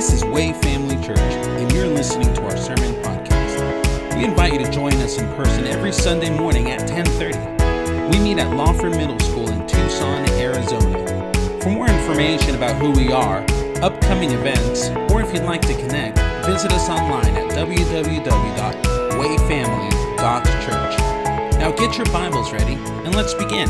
This is Way Family Church, and you're listening to our sermon podcast. We invite you to join us in person every Sunday morning at 10:30. We meet at Lawford Middle School in Tucson, Arizona. For more information about who we are, upcoming events, or if you'd like to connect, visit us online at www.wayfamily.church. Now get your Bibles ready and let's begin.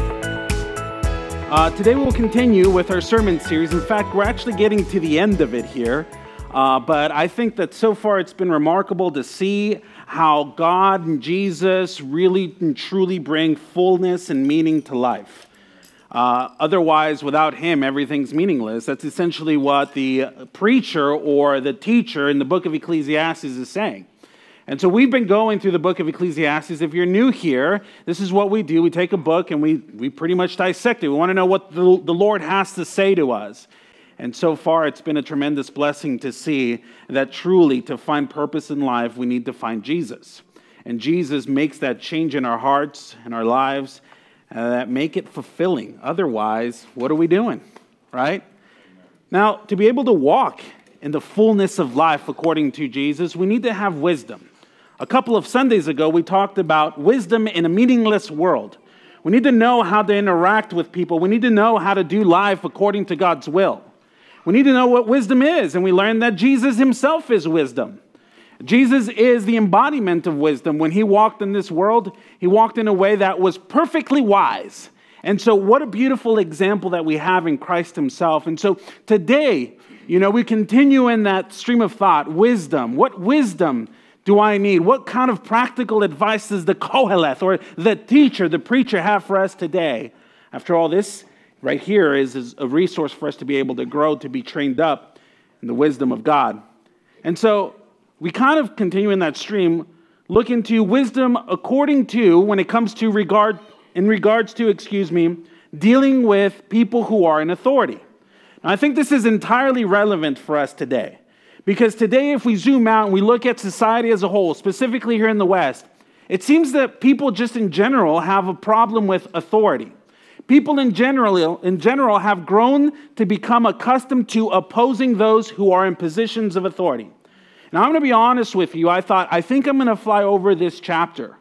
Uh, today we'll continue with our sermon series. In fact, we're actually getting to the end of it here. Uh, but I think that so far it's been remarkable to see how God and Jesus really and truly bring fullness and meaning to life. Uh, otherwise, without Him, everything's meaningless. That's essentially what the preacher or the teacher in the book of Ecclesiastes is saying. And so we've been going through the book of Ecclesiastes. If you're new here, this is what we do. We take a book and we, we pretty much dissect it. We want to know what the, the Lord has to say to us. And so far, it's been a tremendous blessing to see that truly, to find purpose in life, we need to find Jesus. And Jesus makes that change in our hearts and our lives uh, that make it fulfilling. Otherwise, what are we doing? Right? Now, to be able to walk in the fullness of life according to Jesus, we need to have wisdom. A couple of Sundays ago, we talked about wisdom in a meaningless world. We need to know how to interact with people. We need to know how to do life according to God's will. We need to know what wisdom is, and we learned that Jesus himself is wisdom. Jesus is the embodiment of wisdom. When he walked in this world, he walked in a way that was perfectly wise. And so, what a beautiful example that we have in Christ himself. And so, today, you know, we continue in that stream of thought wisdom. What wisdom do I need? What kind of practical advice does the Koheleth or the teacher, the preacher, have for us today? After all, this right here is, is a resource for us to be able to grow, to be trained up in the wisdom of God. And so we kind of continue in that stream, look into wisdom according to, when it comes to regard, in regards to, excuse me, dealing with people who are in authority. Now, I think this is entirely relevant for us today. Because today, if we zoom out and we look at society as a whole, specifically here in the West, it seems that people just in general have a problem with authority. People in general, in general have grown to become accustomed to opposing those who are in positions of authority. Now, I'm going to be honest with you. I thought, I think I'm going to fly over this chapter.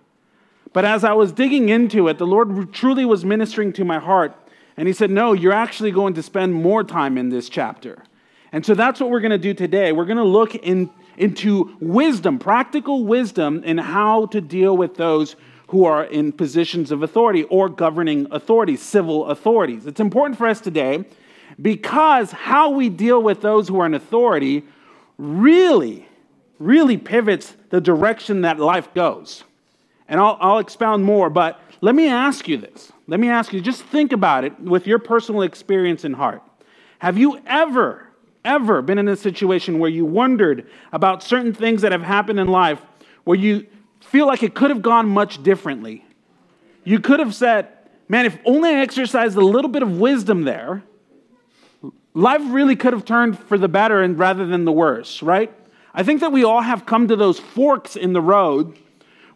But as I was digging into it, the Lord truly was ministering to my heart. And He said, No, you're actually going to spend more time in this chapter. And so that's what we're going to do today. We're going to look in, into wisdom, practical wisdom, in how to deal with those who are in positions of authority or governing authorities, civil authorities. It's important for us today because how we deal with those who are in authority really, really pivots the direction that life goes. And I'll, I'll expound more, but let me ask you this. Let me ask you, just think about it with your personal experience in heart. Have you ever ever been in a situation where you wondered about certain things that have happened in life where you feel like it could have gone much differently? You could have said, man, if only I exercised a little bit of wisdom there, life really could have turned for the better and rather than the worse, right? I think that we all have come to those forks in the road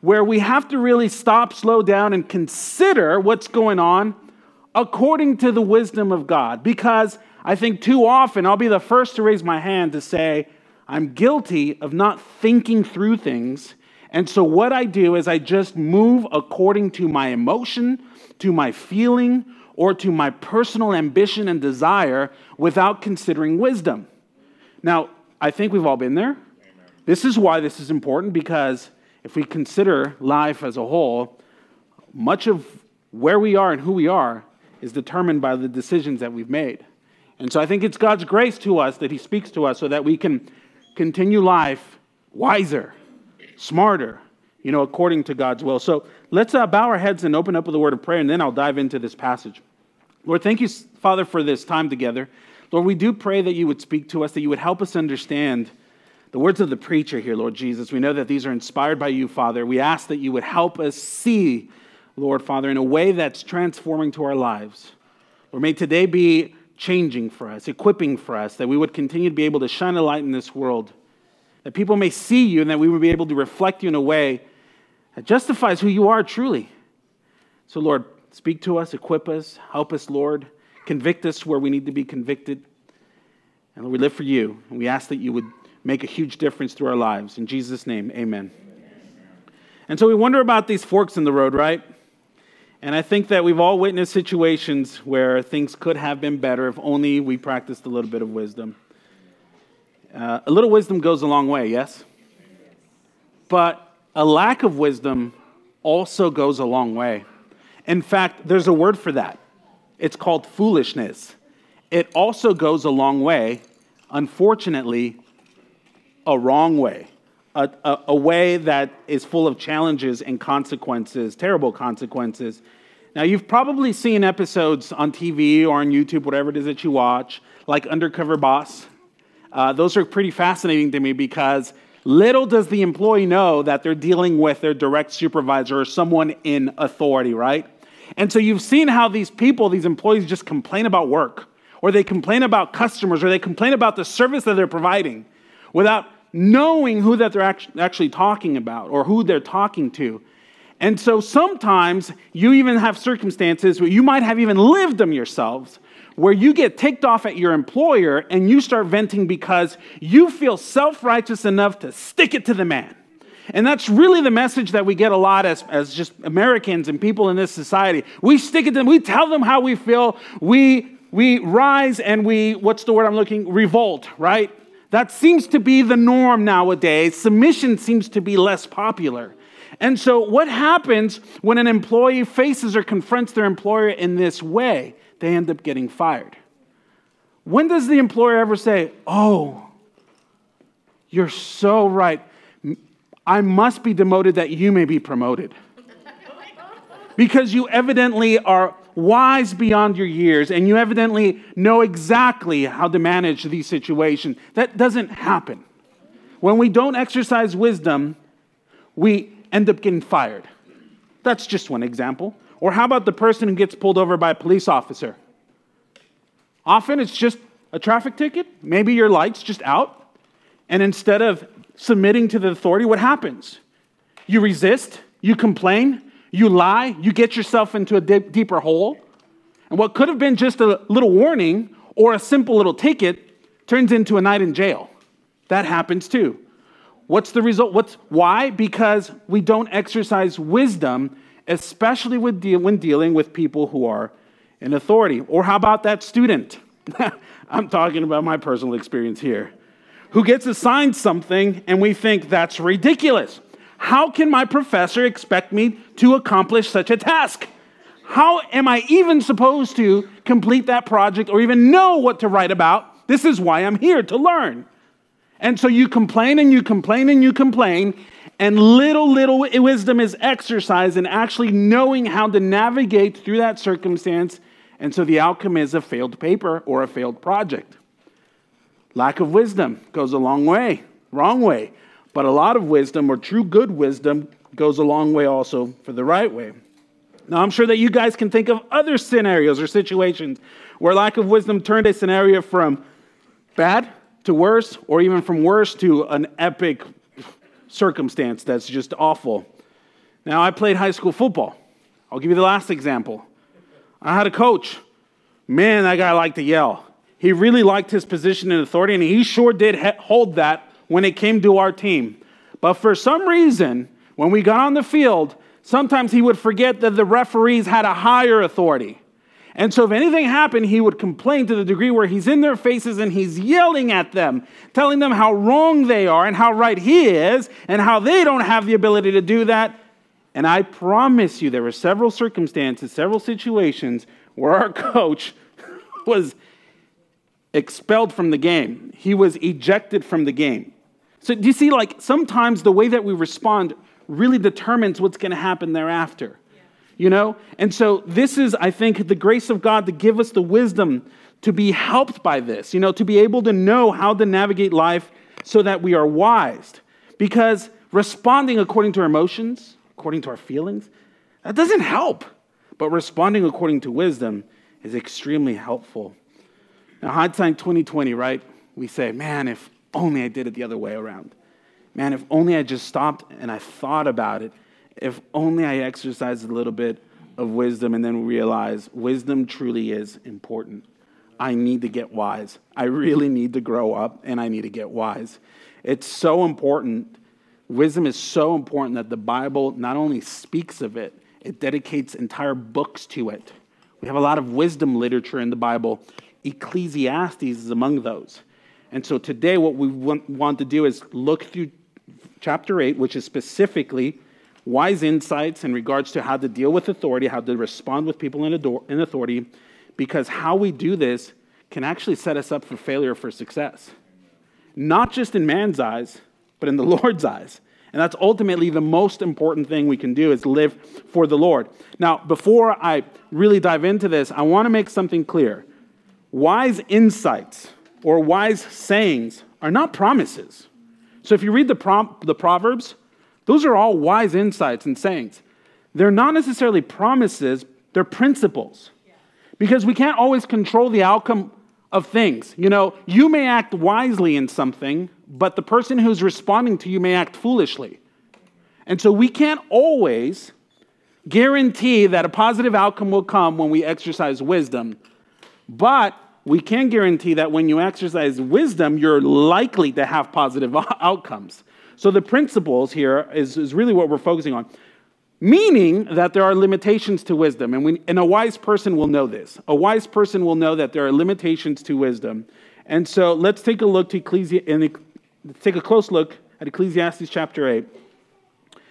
where we have to really stop, slow down, and consider what's going on according to the wisdom of God. Because I think too often I'll be the first to raise my hand to say, I'm guilty of not thinking through things. And so what I do is I just move according to my emotion, to my feeling, or to my personal ambition and desire without considering wisdom. Now, I think we've all been there. This is why this is important because if we consider life as a whole, much of where we are and who we are is determined by the decisions that we've made. And so I think it's God's grace to us that He speaks to us so that we can continue life wiser, smarter, you know, according to God's will. So let's uh, bow our heads and open up with a word of prayer, and then I'll dive into this passage. Lord, thank you, Father, for this time together. Lord, we do pray that you would speak to us, that you would help us understand the words of the preacher here, Lord Jesus. We know that these are inspired by you, Father. We ask that you would help us see, Lord, Father, in a way that's transforming to our lives. Lord, may today be changing for us, equipping for us, that we would continue to be able to shine a light in this world, that people may see you and that we would be able to reflect you in a way that justifies who you are truly. So, Lord, speak to us, equip us, help us, Lord, convict us where we need to be convicted. And And we live for you. And we ask that you would make a huge difference through our lives. In Jesus' name, amen. And so we wonder about these forks in the road, right? And I think that we've all witnessed situations where things could have been better if only we practiced a little bit of wisdom. Uh, a little wisdom goes a long way, yes? But a lack of wisdom also goes a long way. In fact, there's a word for that. It's called foolishness. It also goes a long way, unfortunately, a wrong way, a, a, a, way that is full of challenges and consequences, terrible consequences. Now, you've probably seen episodes on TV or on YouTube, whatever it is that you watch, like Undercover Boss. Uh, those are pretty fascinating to me because little does the employee know that they're dealing with their direct supervisor or someone in authority, right? And so you've seen how these people, these employees, just complain about work, or they complain about customers, or they complain about the service that they're providing without knowing who that they're actually talking about or who they're talking to. And so sometimes you even have circumstances where you might have even lived them yourselves, where you get ticked off at your employer and you start venting because you feel self righteous enough to stick it to the man. And that's really the message that we get a lot as, as just Americans and people in this society. We stick it to them, we tell them how we feel, we, we rise and we, what's the word I'm looking, revolt, right? That seems to be the norm nowadays. Submission seems to be less popular. And so, what happens when an employee faces or confronts their employer in this way? They end up getting fired. When does the employer ever say, Oh, you're so right. I must be demoted that you may be promoted? because you evidently are wise beyond your years and you evidently know exactly how to manage these situations. That doesn't happen. When we don't exercise wisdom, we end up getting fired. That's just one example. Or how about the person who gets pulled over by a police officer? Often it's just a traffic ticket, maybe your light's just out, and instead of submitting to the authority, what happens? You resist, you complain, you lie, you get yourself into a deeper hole. And what could have been just a little warning or a simple little ticket turns into a night in jail. That happens too. What's the result? What's why? Because we don't exercise wisdom, especially de- when dealing with people who are in authority. Or how about that student? I'm talking about my personal experience here. Who gets assigned something and we think that's ridiculous. How can my professor expect me to accomplish such a task? How am I even supposed to complete that project or even know what to write about? This is why I'm here to learn. And so you complain and you complain and you complain, and little, little wisdom is exercised in actually knowing how to navigate through that circumstance. And so the outcome is a failed paper or a failed project. Lack of wisdom goes a long way, wrong way. But a lot of wisdom, or true good wisdom, goes a long way also for the right way. Now, I'm sure that you guys can think of other scenarios or situations where lack of wisdom turned a scenario from bad to worse, or even from worse to an epic circumstance that's just awful. Now, I played high school football. I'll give you the last example. I had a coach. Man, that guy liked to yell. He really liked his position and authority, and he sure did hold that when it came to our team. But for some reason, when we got on the field, sometimes he would forget that the referees had a higher authority. And so, if anything happened, he would complain to the degree where he's in their faces and he's yelling at them, telling them how wrong they are and how right he is and how they don't have the ability to do that. And I promise you, there were several circumstances, several situations where our coach was expelled from the game, he was ejected from the game. So, do you see, like, sometimes the way that we respond really determines what's going to happen thereafter? You know? And so, this is, I think, the grace of God to give us the wisdom to be helped by this, you know, to be able to know how to navigate life so that we are wise. Because responding according to our emotions, according to our feelings, that doesn't help. But responding according to wisdom is extremely helpful. Now, hindsight 2020, right? We say, man, if only I did it the other way around. Man, if only I just stopped and I thought about it. If only I exercised a little bit of wisdom and then realize wisdom truly is important. I need to get wise. I really need to grow up and I need to get wise. It's so important. Wisdom is so important that the Bible not only speaks of it, it dedicates entire books to it. We have a lot of wisdom literature in the Bible. Ecclesiastes is among those. And so today, what we want to do is look through chapter 8, which is specifically wise insights in regards to how to deal with authority, how to respond with people in authority, because how we do this can actually set us up for failure for success. Not just in man's eyes, but in the Lord's eyes. And that's ultimately the most important thing we can do is live for the Lord. Now, before I really dive into this, I want to make something clear. Wise insights or wise sayings are not promises. So if you read the, prom- the Proverbs, those are all wise insights and sayings. They're not necessarily promises, they're principles. Because we can't always control the outcome of things. You know, you may act wisely in something, but the person who's responding to you may act foolishly. And so we can't always guarantee that a positive outcome will come when we exercise wisdom. But we can guarantee that when you exercise wisdom, you're likely to have positive outcomes. So the principles here is, is really what we're focusing on. Meaning that there are limitations to wisdom. And, we, and a wise person will know this. A wise person will know that there are limitations to wisdom. And so let's take a look to Ecclesi- and take a close look at Ecclesiastes chapter 8.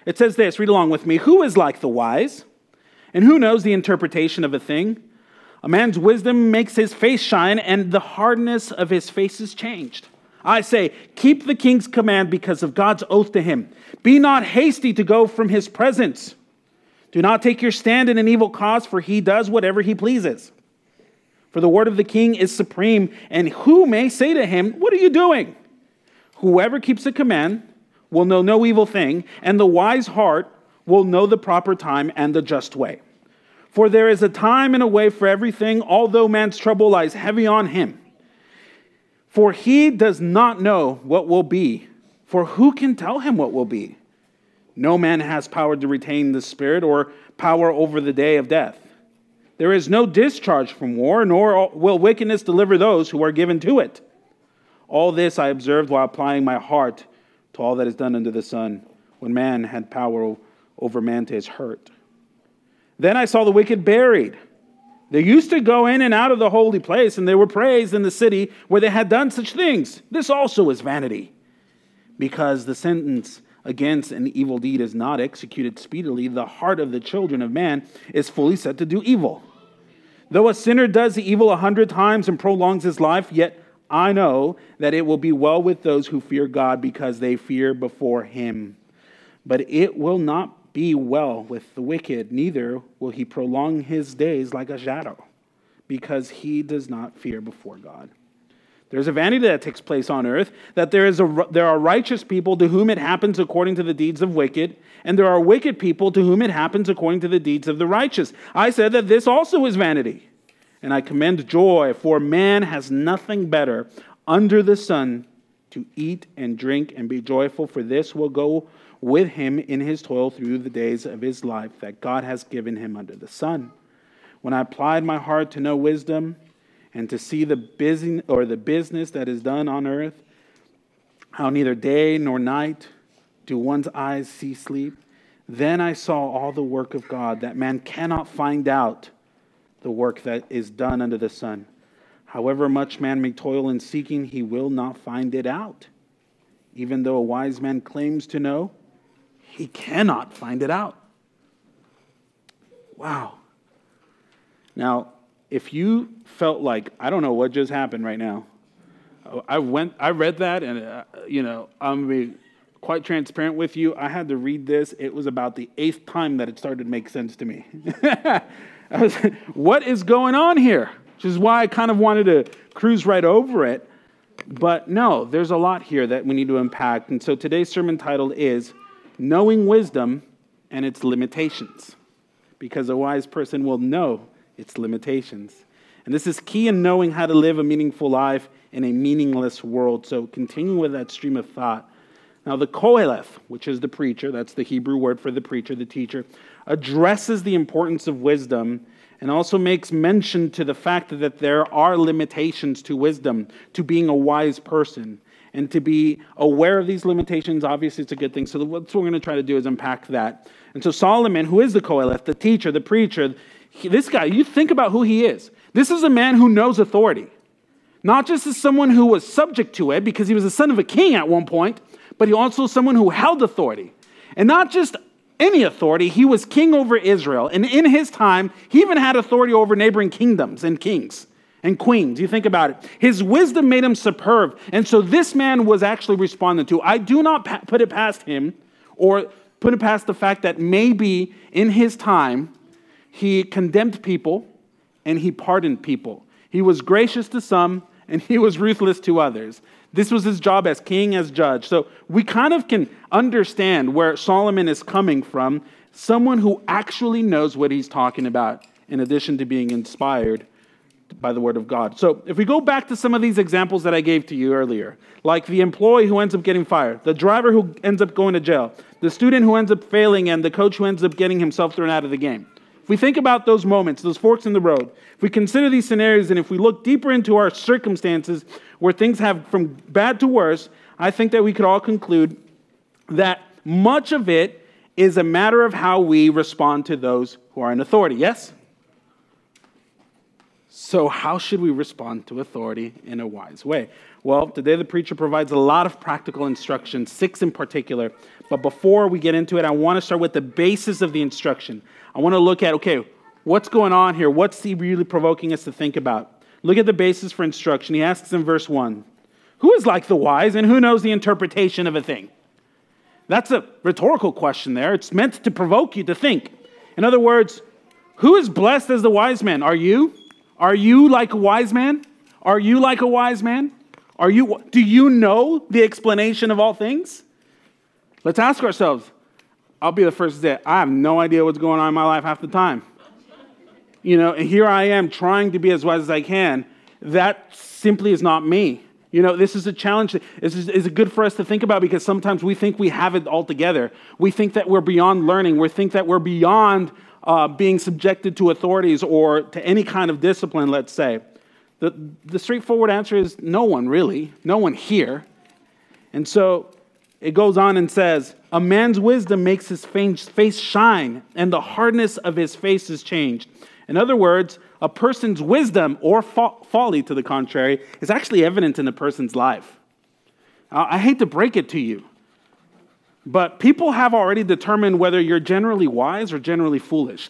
It says this, read along with me. Who is like the wise? And who knows the interpretation of a thing? A man's wisdom makes his face shine, and the hardness of his face is changed. I say, keep the king's command because of God's oath to him. Be not hasty to go from his presence. Do not take your stand in an evil cause, for he does whatever he pleases. For the word of the king is supreme, and who may say to him, What are you doing? Whoever keeps the command will know no evil thing, and the wise heart will know the proper time and the just way. For there is a time and a way for everything, although man's trouble lies heavy on him. For he does not know what will be, for who can tell him what will be? No man has power to retain the spirit or power over the day of death. There is no discharge from war, nor will wickedness deliver those who are given to it. All this I observed while applying my heart to all that is done under the sun, when man had power over man to his hurt. Then I saw the wicked buried they used to go in and out of the holy place, and they were praised in the city where they had done such things. This also is vanity, because the sentence against an evil deed is not executed speedily. The heart of the children of man is fully set to do evil. Though a sinner does the evil a hundred times and prolongs his life, yet I know that it will be well with those who fear God because they fear before him. But it will not be well with the wicked, neither will he prolong his days like a shadow, because he does not fear before God. There's a vanity that takes place on earth, that there, is a, there are righteous people to whom it happens according to the deeds of wicked, and there are wicked people to whom it happens according to the deeds of the righteous. I said that this also is vanity. And I commend joy, for man has nothing better under the sun to eat and drink and be joyful, for this will go with him in his toil through the days of his life that God has given him under the sun. When I applied my heart to know wisdom and to see the busy or the business that is done on earth, how neither day nor night do one's eyes see sleep, then I saw all the work of God, that man cannot find out the work that is done under the sun. However much man may toil in seeking, he will not find it out. Even though a wise man claims to know, he cannot find it out. Wow. Now, if you felt like, I don't know what just happened right now, I went, I read that, and uh, you know, I'm gonna be quite transparent with you. I had to read this. It was about the eighth time that it started to make sense to me. was, what is going on here? Which is why I kind of wanted to cruise right over it. But no, there's a lot here that we need to unpack. And so today's sermon title is knowing wisdom and its limitations, because a wise person will know its limitations. And this is key in knowing how to live a meaningful life in a meaningless world. So, continue with that stream of thought. Now, the Koheleth, which is the preacher, that's the Hebrew word for the preacher, the teacher, addresses the importance of wisdom and also makes mention to the fact that there are limitations to wisdom, to being a wise person. And to be aware of these limitations, obviously, it's a good thing. So, what we're going to try to do is unpack that. And so, Solomon, who is the Qoheleth, the teacher, the preacher, he, this guy, you think about who he is. This is a man who knows authority, not just as someone who was subject to it because he was the son of a king at one point, but he also someone who held authority. And not just any authority, he was king over Israel. And in his time, he even had authority over neighboring kingdoms and kings and queens. You think about it. His wisdom made him superb. And so this man was actually responded to. I do not pa- put it past him or put it past the fact that maybe in his time, he condemned people and he pardoned people. He was gracious to some and he was ruthless to others. This was his job as king, as judge. So we kind of can understand where Solomon is coming from someone who actually knows what he's talking about, in addition to being inspired by the word of God. So if we go back to some of these examples that I gave to you earlier, like the employee who ends up getting fired, the driver who ends up going to jail, the student who ends up failing, and the coach who ends up getting himself thrown out of the game. If we think about those moments, those forks in the road, if we consider these scenarios and if we look deeper into our circumstances where things have from bad to worse, I think that we could all conclude that much of it is a matter of how we respond to those who are in authority. Yes? So, how should we respond to authority in a wise way? Well, today the preacher provides a lot of practical instruction, six in particular. But before we get into it, I want to start with the basis of the instruction. I want to look at, okay, what's going on here? What's he really provoking us to think about? Look at the basis for instruction. He asks in verse 1 Who is like the wise and who knows the interpretation of a thing? That's a rhetorical question there. It's meant to provoke you to think. In other words, who is blessed as the wise man? Are you? Are you like a wise man? Are you like a wise man? Are you do you know the explanation of all things? Let's ask ourselves, I'll be the first to say, I have no idea what's going on in my life half the time. You know, and here I am trying to be as wise as I can. That simply is not me. You know, this is a challenge. This is, is good for us to think about because sometimes we think we have it all together. We think that we're beyond learning. We think that we're beyond uh, being subjected to authorities or to any kind of discipline, let's say. The, the straightforward answer is no one, really. No one here. And so it goes on and says, A man's wisdom makes his face shine, and the hardness of his face is changed. In other words, a person's wisdom or folly, to the contrary, is actually evident in a person's life. I hate to break it to you, but people have already determined whether you're generally wise or generally foolish,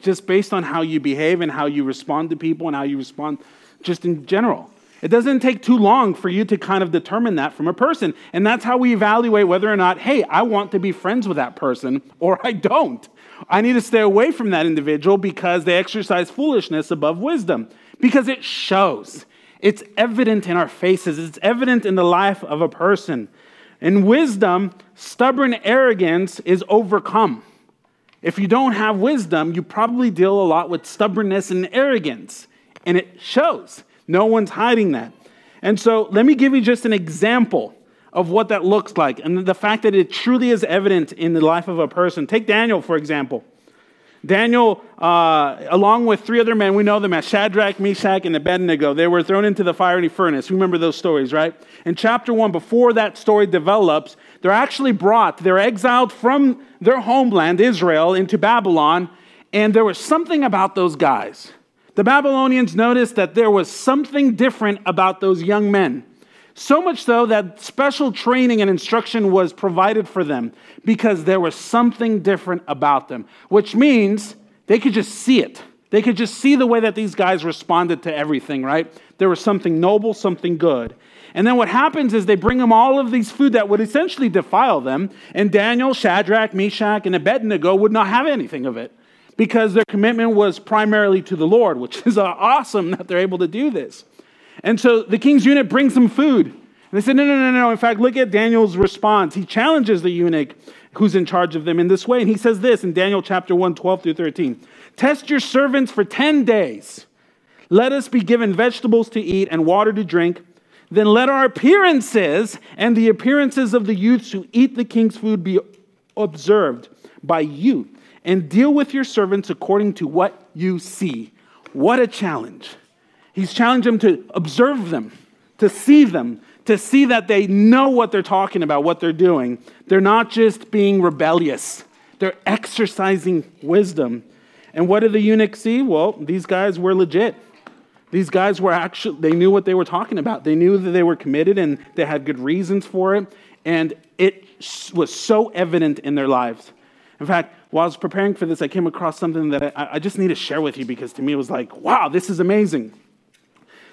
just based on how you behave and how you respond to people and how you respond just in general. It doesn't take too long for you to kind of determine that from a person. And that's how we evaluate whether or not, hey, I want to be friends with that person or I don't. I need to stay away from that individual because they exercise foolishness above wisdom. Because it shows. It's evident in our faces, it's evident in the life of a person. In wisdom, stubborn arrogance is overcome. If you don't have wisdom, you probably deal a lot with stubbornness and arrogance, and it shows. No one's hiding that. And so let me give you just an example of what that looks like and the fact that it truly is evident in the life of a person. Take Daniel, for example. Daniel, uh, along with three other men, we know them as Shadrach, Meshach, and Abednego, they were thrown into the fiery furnace. Remember those stories, right? In chapter one, before that story develops, they're actually brought, they're exiled from their homeland, Israel, into Babylon, and there was something about those guys the Babylonians noticed that there was something different about those young men. So much so that special training and instruction was provided for them because there was something different about them, which means they could just see it. They could just see the way that these guys responded to everything, right? There was something noble, something good. And then what happens is they bring them all of these food that would essentially defile them, and Daniel, Shadrach, Meshach, and Abednego would not have anything of it because their commitment was primarily to the Lord, which is awesome that they're able to do this. And so the king's eunuch brings them food. And they said, No, no, no, no. In fact, look at Daniel's response. He challenges the eunuch who's in charge of them in this way. And he says this in Daniel chapter 1, 12 through 13 Test your servants for 10 days. Let us be given vegetables to eat and water to drink. Then let our appearances and the appearances of the youths who eat the king's food be observed by you and deal with your servants according to what you see. What a challenge. He's challenged them to observe them, to see them, to see that they know what they're talking about, what they're doing. They're not just being rebellious, they're exercising wisdom. And what did the eunuch see? Well, these guys were legit. These guys were actually, they knew what they were talking about. They knew that they were committed and they had good reasons for it. And it was so evident in their lives. In fact, while I was preparing for this, I came across something that I, I just need to share with you because to me it was like, wow, this is amazing.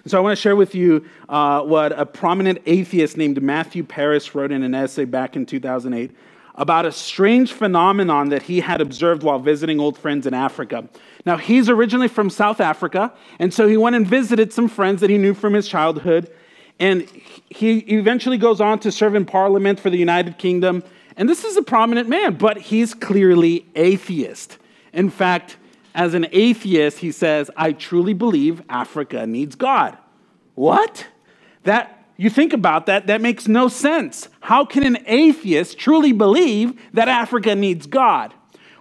And so I want to share with you uh, what a prominent atheist named Matthew Parris wrote in an essay back in 2008 about a strange phenomenon that he had observed while visiting old friends in Africa. Now, he's originally from South Africa, and so he went and visited some friends that he knew from his childhood. And he eventually goes on to serve in Parliament for the United Kingdom. And this is a prominent man, but he's clearly atheist. In fact, as an atheist, he says, I truly believe Africa needs God. What? That you think about that, that makes no sense. How can an atheist truly believe that Africa needs God?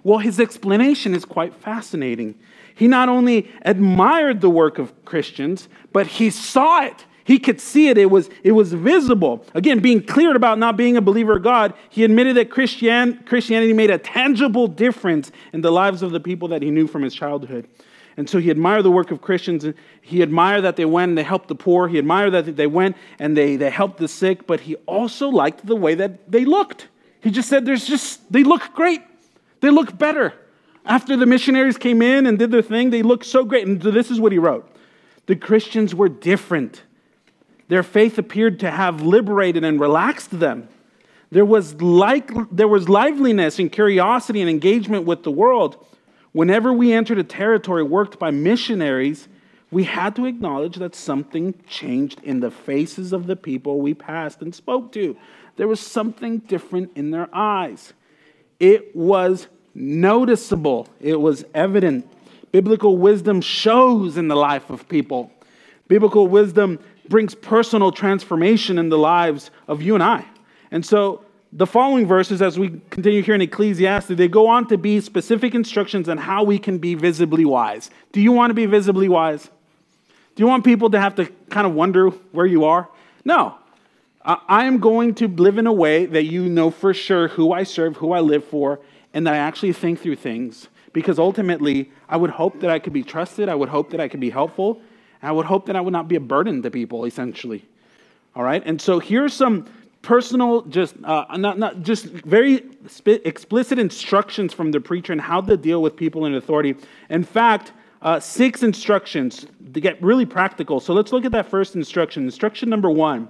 Well, his explanation is quite fascinating. He not only admired the work of Christians, but he saw it. He could see it. It was, it was visible. Again, being clear about not being a believer of God, he admitted that Christian, Christianity made a tangible difference in the lives of the people that he knew from his childhood. And so he admired the work of Christians. He admired that they went and they helped the poor. He admired that they went and they, they helped the sick, but he also liked the way that they looked. He just said, There's just, they look great. They look better. After the missionaries came in and did their thing, they looked so great. And this is what he wrote The Christians were different. Their faith appeared to have liberated and relaxed them. There was, like, there was liveliness and curiosity and engagement with the world. Whenever we entered a territory worked by missionaries, we had to acknowledge that something changed in the faces of the people we passed and spoke to. There was something different in their eyes. It was noticeable, it was evident. Biblical wisdom shows in the life of people. Biblical wisdom brings personal transformation in the lives of you and I. And so the following verses, as we continue here in Ecclesiastes, they go on to be specific instructions on how we can be visibly wise. Do you want to be visibly wise? Do you want people to have to kind of wonder where you are? No. I am going to live in a way that you know for sure who I serve, who I live for, and that I actually think through things. Because ultimately, I would hope that I could be trusted. I would hope that I could be helpful. I would hope that I would not be a burden to people, essentially. All right? And so here's some personal, just uh, not, not just very explicit instructions from the preacher on how to deal with people in authority. In fact, uh, six instructions to get really practical. So let's look at that first instruction. Instruction number one,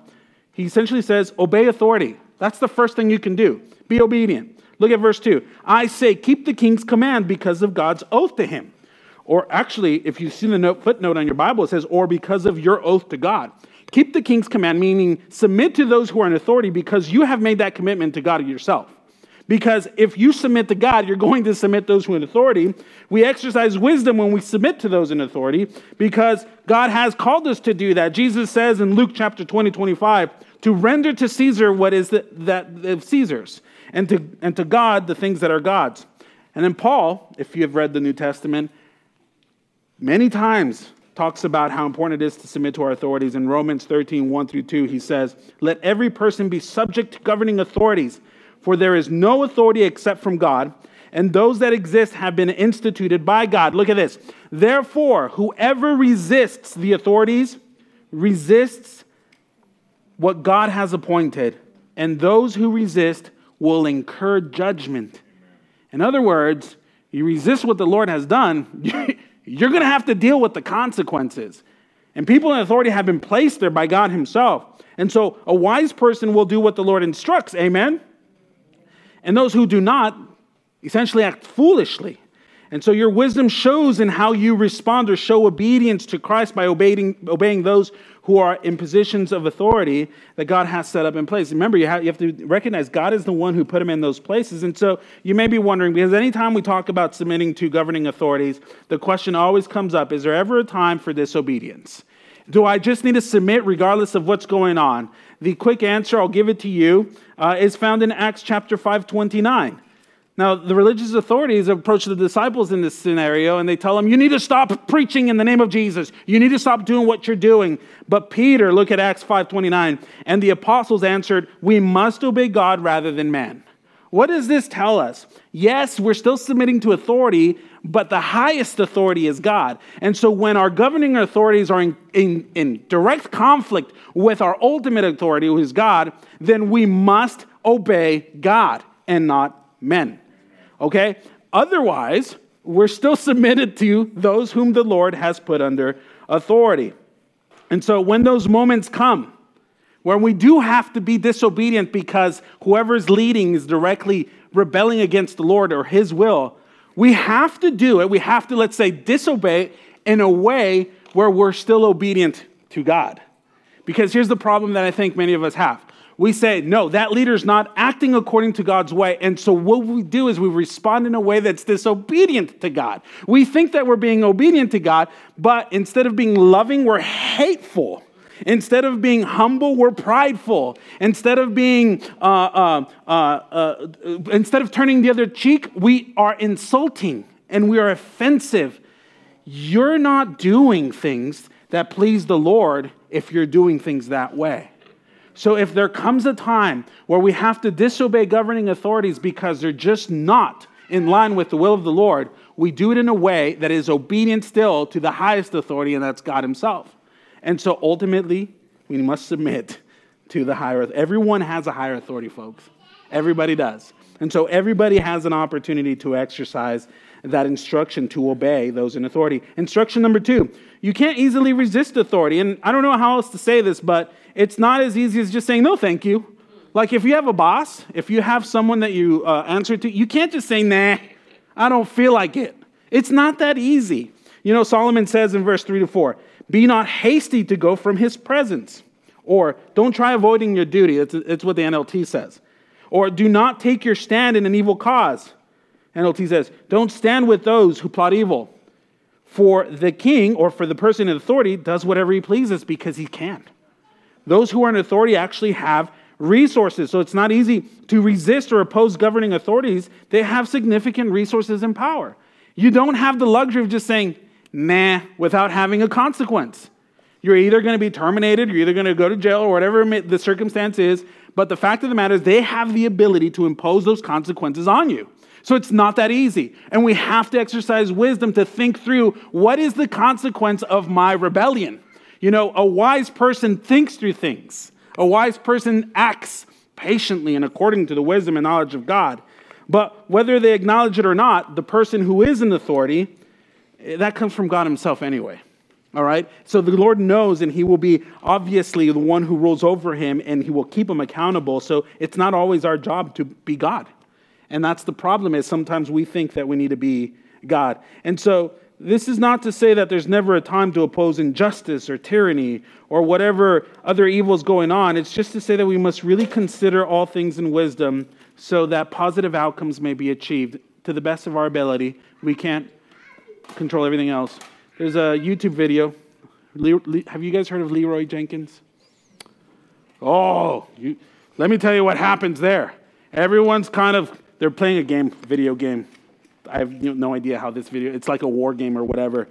he essentially says, obey authority. That's the first thing you can do. Be obedient. Look at verse 2. I say, keep the king's command because of God's oath to him. Or actually, if you see the note, footnote on your Bible, it says, or because of your oath to God. Keep the king's command, meaning submit to those who are in authority because you have made that commitment to God yourself. Because if you submit to God, you're going to submit those who are in authority. We exercise wisdom when we submit to those in authority because God has called us to do that. Jesus says in Luke chapter 20, 25, to render to Caesar what is the, that of Caesar's, and to, and to God the things that are God's. And then Paul, if you have read the New Testament, many times talks about how important it is to submit to our authorities. In Romans 13, 1 through 2, he says, Let every person be subject to governing authorities, for there is no authority except from God, and those that exist have been instituted by God. Look at this. Therefore, whoever resists the authorities resists what God has appointed, and those who resist will incur judgment. In other words, you resist what the Lord has done, you're going to have to deal with the consequences. And people in authority have been placed there by God Himself. And so a wise person will do what the Lord instructs. Amen? And those who do not essentially act foolishly. And so your wisdom shows in how you respond or show obedience to Christ by obeying, obeying those who are in positions of authority that God has set up in place. Remember, you have, you have to recognize God is the one who put them in those places. And so you may be wondering, because anytime we talk about submitting to governing authorities, the question always comes up is there ever a time for disobedience? Do I just need to submit regardless of what's going on? The quick answer, I'll give it to you, uh, is found in Acts chapter 529. Now, the religious authorities approach the disciples in this scenario and they tell them, You need to stop preaching in the name of Jesus. You need to stop doing what you're doing. But Peter, look at Acts 5:29, and the apostles answered, We must obey God rather than man. What does this tell us? Yes, we're still submitting to authority, but the highest authority is God. And so when our governing authorities are in, in, in direct conflict with our ultimate authority, who is God, then we must obey God and not men. Okay? Otherwise, we're still submitted to those whom the Lord has put under authority. And so when those moments come, where we do have to be disobedient because whoever's leading is directly rebelling against the Lord or his will, we have to do it. We have to, let's say, disobey in a way where we're still obedient to God. Because here's the problem that I think many of us have we say, no, that leader's not acting according to God's way. And so what we do is we respond in a way that's disobedient to God. We think that we're being obedient to God, but instead of being loving, we're hateful. Instead of being humble, we're prideful. Instead of being, uh, uh, uh, uh instead of turning the other cheek, we are insulting and we are offensive. You're not doing things that please the Lord if you're doing things that way. So if there comes a time where we have to disobey governing authorities because they're just not in line with the will of the Lord, we do it in a way that is obedient still to the highest authority, and that's God Himself. And so ultimately, we must submit to the higher. Everyone has a higher authority, folks. Everybody does. And so everybody has an opportunity to exercise that instruction to obey those in authority. Instruction number two you can't easily resist authority. And I don't know how else to say this, but it's not as easy as just saying, no, thank you. Like if you have a boss, if you have someone that you uh, answer to, you can't just say, nah, I don't feel like it. It's not that easy. You know, Solomon says in verse 3 to 4 be not hasty to go from his presence, or don't try avoiding your duty. It's, it's what the NLT says. Or do not take your stand in an evil cause. NLT says, don't stand with those who plot evil. For the king, or for the person in authority, does whatever he pleases because he can those who are in authority actually have resources. So it's not easy to resist or oppose governing authorities. They have significant resources and power. You don't have the luxury of just saying, nah, without having a consequence. You're either going to be terminated, you're either going to go to jail, or whatever the circumstance is. But the fact of the matter is, they have the ability to impose those consequences on you. So it's not that easy. And we have to exercise wisdom to think through what is the consequence of my rebellion? You know, a wise person thinks through things, a wise person acts patiently and according to the wisdom and knowledge of God. But whether they acknowledge it or not, the person who is in authority, eh, that comes from God Himself anyway. All right? So the Lord knows, and He will be obviously the one who rules over him, and He will keep him accountable. So it's not always our job to be God. And that's the problem is sometimes we think that we need to be God. And so this is not to say that there's never a time to oppose injustice or tyranny or whatever other evils going on. It's just to say that we must really consider all things in wisdom so that positive outcomes may be achieved to the best of our ability. We can't control everything else. There's a YouTube video. Have you guys heard of Leeroy Jenkins? Oh, you, let me tell you what happens there. Everyone's kind of, they're playing a game, video game. I have no idea how this video, it's like a war game or whatever.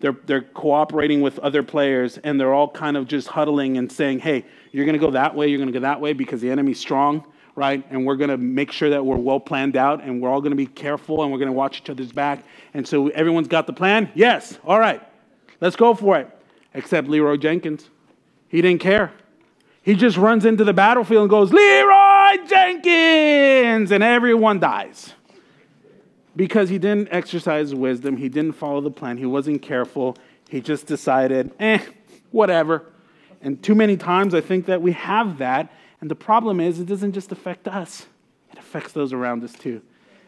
They're, they're cooperating with other players and they're all kind of just huddling and saying, hey, you're going to go that way, you're going to go that way because the enemy's strong, right? And we're going to make sure that we're well planned out and we're all going to be careful and we're going to watch each other's back. And so everyone's got the plan? Yes, all right, let's go for it. Except Leeroy Jenkins. He didn't care. He just runs into the battlefield and goes, Leeroy Jenkins! And everyone dies because he didn't exercise wisdom, he didn't follow the plan, he wasn't careful, he just decided, eh, whatever. And too many times I think that we have that, and the problem is it doesn't just affect us, it affects those around us too.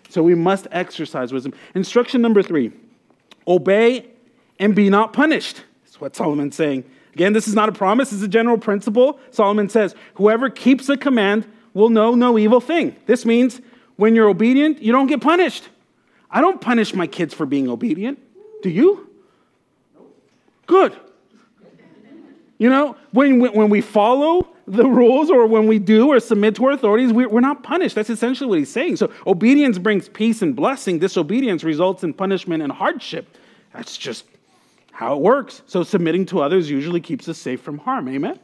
So we must exercise wisdom. Instruction number three obey and be not punished. That's what Solomon's saying. Again, this is not a promise, it's a general principle. Solomon says, Whoever keeps a command will know no evil thing. This means when you're obedient, you don't get punished. I don't punish my kids for being obedient. Do you? Good. You know, when, when we follow the rules or when we do or submit to our authorities, we're not punished. That's essentially what he's saying. So obedience brings peace and blessing. Disobedience results in punishment and hardship. That's just how it works. So submitting to others usually keeps us safe from harm. Amen?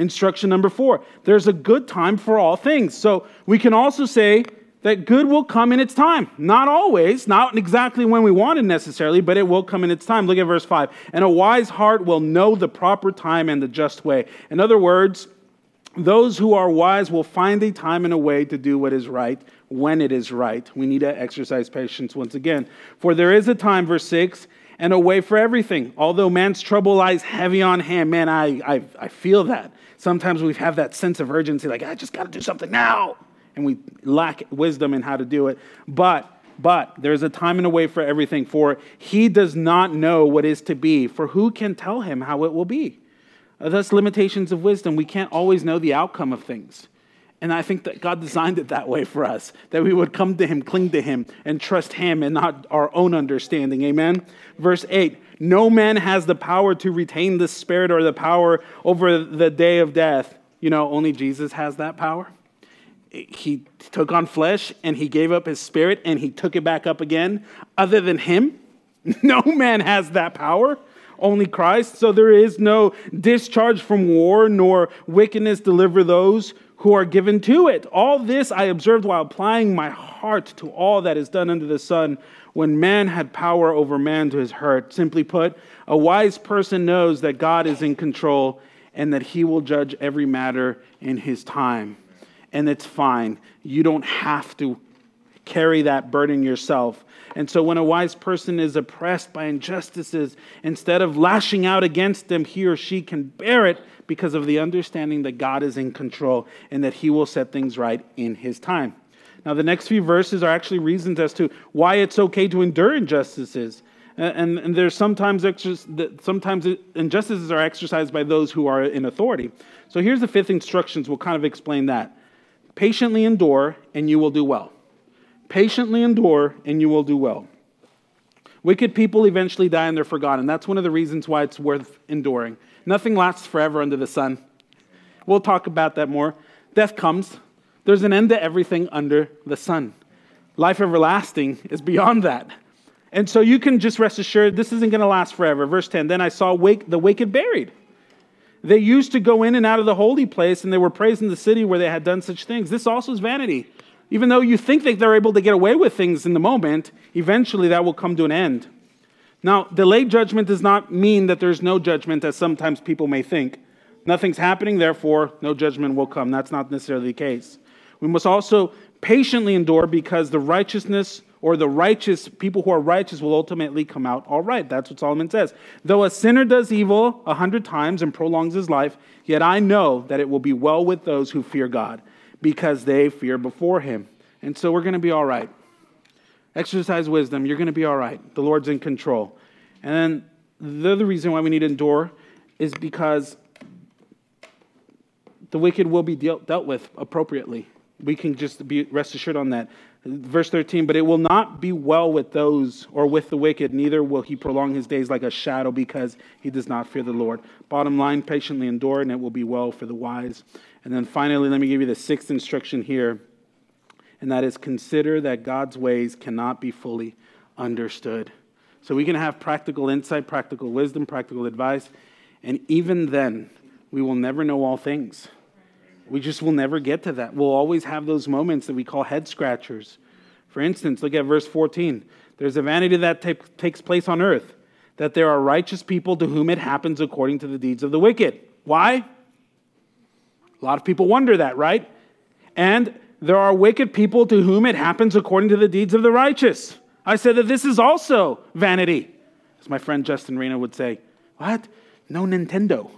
Instruction number four there's a good time for all things. So we can also say that good will come in its time. Not always, not exactly when we want it necessarily, but it will come in its time. Look at verse 5. And a wise heart will know the proper time and the just way. In other words, those who are wise will find a time and a way to do what is right when it is right. We need to exercise patience once again. For there is a time, verse 6, and a way for everything. Although man's trouble lies heavy on him, man, I, I, I feel that. Sometimes we have that sense of urgency, like, I just got to do something now and we lack wisdom in how to do it. But but there's a time and a way for everything, for he does not know what is to be, for who can tell him how it will be? Thus, limitations of wisdom. We can't always know the outcome of things. And I think that God designed it that way for us, that we would come to Him, cling to Him, and trust Him and not our own understanding. Amen? Verse 8 No man has the power to retain the Spirit or the power over the day of death. You know, only Jesus has that power he took on flesh and he gave up his spirit and he took it back up again. Other than him, no man has that power, only Christ. So there is no discharge from war, nor wickedness deliver those who are given to it. All this I observed while applying my heart to all that is done under the sun, when man had power over man to his hurt. Simply put, a wise person knows that God is in control and that he will judge every matter in his time and it's fine. You don't have to carry that burden yourself. And so, when a wise person is oppressed by injustices, instead of lashing out against them, he or she can bear it because of the understanding that God is in control and that he will set things right in his time. Now, the next few verses are actually reasons as to why it's okay to endure injustices. And, and there's sometimes, sometimes injustices are exercised by those who are in authority. So here's the fifth instructions. We'll kind of explain that. Patiently endure, and you will do well. Patiently endure, and you will do well. Wicked people eventually die and they're forgotten. That's one of the reasons why it's worth enduring. Nothing lasts forever under the sun. We'll talk about that more. Death comes, there's an end to everything under the sun. Life everlasting is beyond that. And so you can just rest assured this isn't going to last forever. Verse 10 Then I saw wake, the wicked buried they used to go in and out of the holy place and they were praising the city where they had done such things. This also is vanity. Even though you think that they're able to get away with things in the moment, eventually that will come to an end. Now, delayed judgment does not mean that there's no judgment, as sometimes people may think. Nothing's happening, therefore, no judgment will come. That's not necessarily the case. We must also patiently endure because the righteousness or the righteous, people who are righteous will ultimately come out all right. That's what Solomon says. Though a sinner does evil a hundred times and prolongs his life, yet I know that it will be well with those who fear God because they fear before him. And so we're going to be all right. Exercise wisdom. You're going to be all right. The Lord's in control. And then the other reason why we need to endure is because the wicked will be dealt, dealt with appropriately. We can just be rest assured on that. Verse 13, but it will not be well with those or with the wicked, neither will he prolong his days like a shadow because he does not fear the Lord. Bottom line, patiently endure, and it will be well for the wise. And then finally, let me give you the sixth instruction here, and that is consider that God's ways cannot be fully understood. So we can have practical insight, practical wisdom, practical advice, and even then, we will never know all things. We just will never get to that. We'll always have those moments that we call head scratchers. For instance, look at verse 14. There's a vanity that t- takes place on earth, that there are righteous people to whom it happens according to the deeds of the wicked. Why? A lot of people wonder that, right? And there are wicked people to whom it happens according to the deeds of the righteous. I said that this is also vanity. As my friend Justin Rena would say, What? No Nintendo.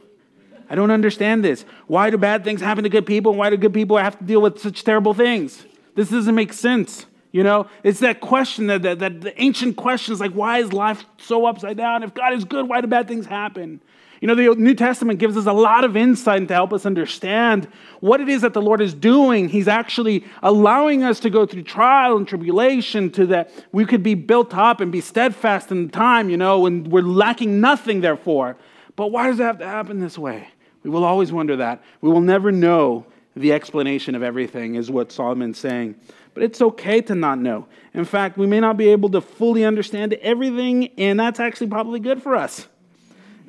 I don't understand this. Why do bad things happen to good people? Why do good people have to deal with such terrible things? This doesn't make sense. You know, it's that question that, that, that the ancient questions like, why is life so upside down? If God is good, why do bad things happen? You know, the New Testament gives us a lot of insight to help us understand what it is that the Lord is doing. He's actually allowing us to go through trial and tribulation to that we could be built up and be steadfast in time, you know, and we're lacking nothing, therefore. But why does it have to happen this way? We will always wonder that. We will never know the explanation of everything, is what Solomon's saying. But it's okay to not know. In fact, we may not be able to fully understand everything, and that's actually probably good for us.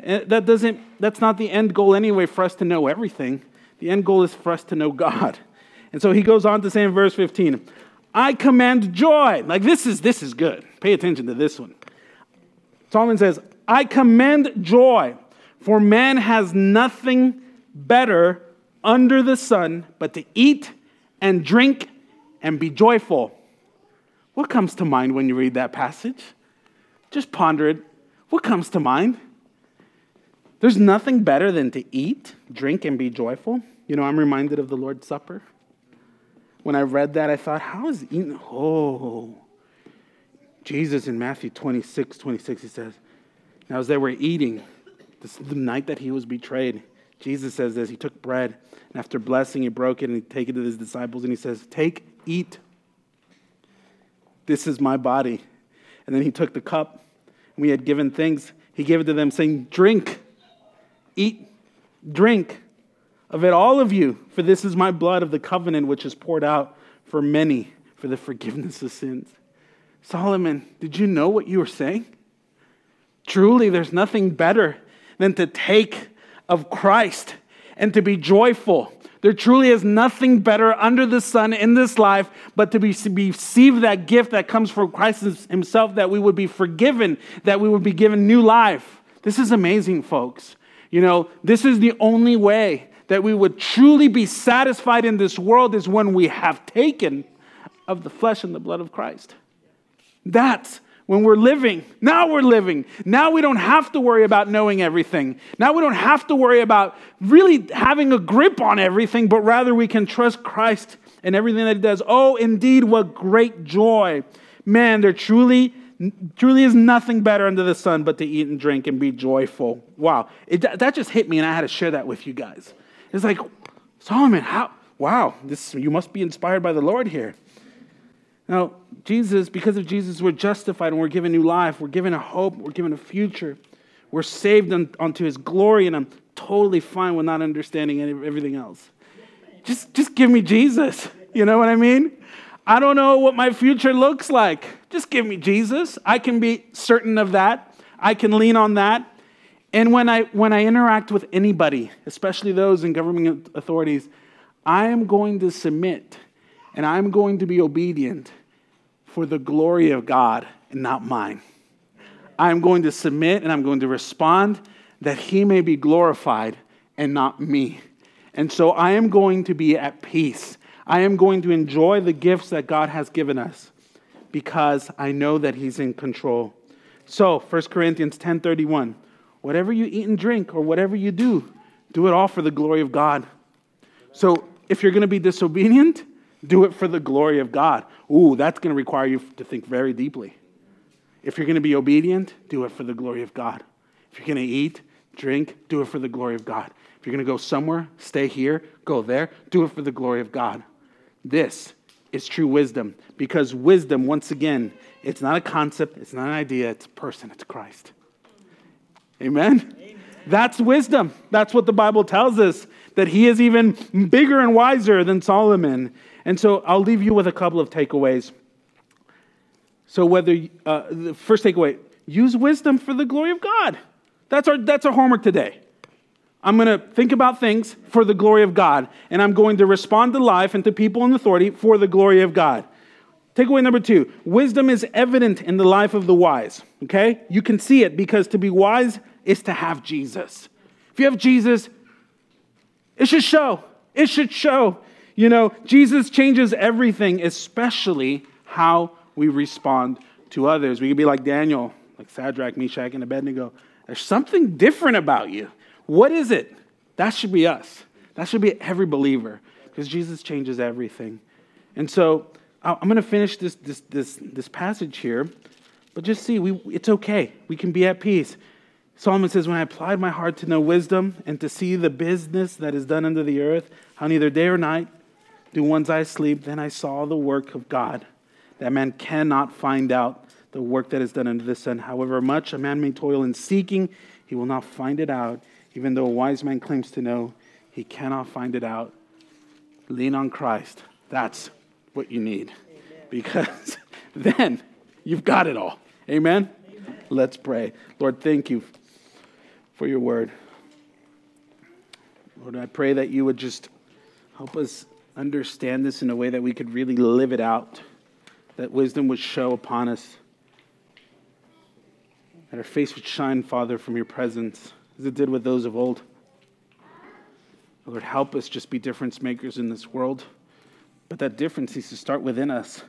Eh, that doesn't, that's not the end goal anyway for us to know everything. The end goal is for us to know God. And so he goes on to say in verse 15, I command joy. Like this is this is good. Pay attention to this one. Solomon says, I command joy, for man has nothing better under the sun but to eat and drink and be joyful. What comes to mind when you read that passage? Just ponder it. What comes to mind? There's nothing better than to eat, drink, and be joyful. You know, I'm reminded of the Lord's Supper. When I read that, I thought, how is eating? Oh, Jesus in Matthew 26, 26, he says, Now as they were eating, this the night that he was betrayed, Jesus says this He took bread, and after blessing, he broke it and he take it to his disciples, and he says, Take, eat. This is my body. And then he took the cup, and we had given things. He gave it to them, saying, Drink, eat, drink of it, all of you, for this is my blood of the covenant which is poured out for many for the forgiveness of sins. Solomon, did you know what you were saying? Truly, there's nothing better than to take of Christ and to be joyful. There truly is nothing better under the sun in this life but to, be, receive that gift that comes from Christ Himself, that we would be forgiven, that we would be given new life. This is amazing, folks. You know, this is the only way that we would truly be satisfied in this world is when we have taken of the flesh and the blood of Christ. That's when we're living. Now we're living. Now we don't have to worry about knowing everything. Now we don't have to worry about really having a grip on everything, but rather we can trust Christ in everything that He does. Oh, indeed, what great joy. Man, there truly truly is nothing better under the sun but to eat and drink and be joyful. Wow. It, that just hit me, and I had to share that with you guys. It's like, Solomon, how? Wow, this, you must be inspired by the Lord here. Now, Jesus, because of Jesus, we're justified and we're given new life. We're given a hope. We're given a future. We're saved on, onto his glory, and I'm totally fine with not understanding everything else. Just, just give me Jesus. You know what I mean? I don't know what my future looks like. Just give me Jesus. I can be certain of that. I can lean on that. And when I, when I interact with anybody, especially those in government authorities, I am going to submit and I'm going to be obedient for the glory of God and not mine. I'm going to submit and I'm going to respond that He may be glorified and not me. And so I am going to be at peace. I am going to enjoy the gifts that God has given us because I know that He's in control. So, 1 Corinthians 10:31 whatever you eat and drink or whatever you do, do it all for the glory of God. So if you're going to be disobedient, do it for the glory of God. Ooh, that's going to require you to think very deeply. If you're going to be obedient, do it for the glory of God. If you're going to eat, drink, do it for the glory of God. If you're going to go somewhere, stay here, go there, do it for the glory of God. This is true wisdom because wisdom, once again, it's not a concept, it's not an idea, it's a person, it's Christ. Amen? Amen? That's wisdom. That's what the Bible tells us, that he is even bigger and wiser than Solomon. And so I'll leave you with a couple of takeaways. So, whether uh, the first takeaway, use wisdom for the glory of God. That's our, that's our homework today. I'm going to think about things for the glory of God, and I'm going to respond to life and to people in authority for the glory of God. Takeaway number two wisdom is evident in the life of the wise. Okay? You can see it because to be wise is to have Jesus. If you have Jesus, it should show. It should show. You know, Jesus changes everything, especially how we respond to others. We could be like Daniel, like Shadrach, Meshach, and Abednego. There's something different about you. What is it? That should be us. That should be every believer because Jesus changes everything. And so I'm going to finish this, this, this, this passage here, but just see, we, it's okay. We can be at peace. Solomon says, When I applied my heart to know wisdom and to see the business that is done under the earth, how neither day or night do one's eyes sleep, then I saw the work of God, that man cannot find out the work that is done under the sun. However much a man may toil in seeking, he He will not find it out, even though a wise man claims to know, he cannot find it out. Lean on Christ. That's what you need. Amen. Because then you've got it all. Amen? Amen? Let's pray. Lord, thank you for your word. Lord, I pray that you would just help us understand this in a way that we could really live it out, that wisdom would show upon us, that our face would shine, Father, from your presence, as it did with those of old. Lord, help us just be difference makers in this world, but that difference needs to start within us.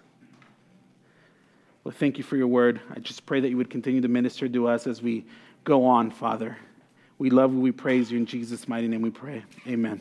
Well, thank you for your word. I just pray that you would continue to minister to us as we go on, Father. We love you. We praise you. In Jesus' mighty name we pray. Amen.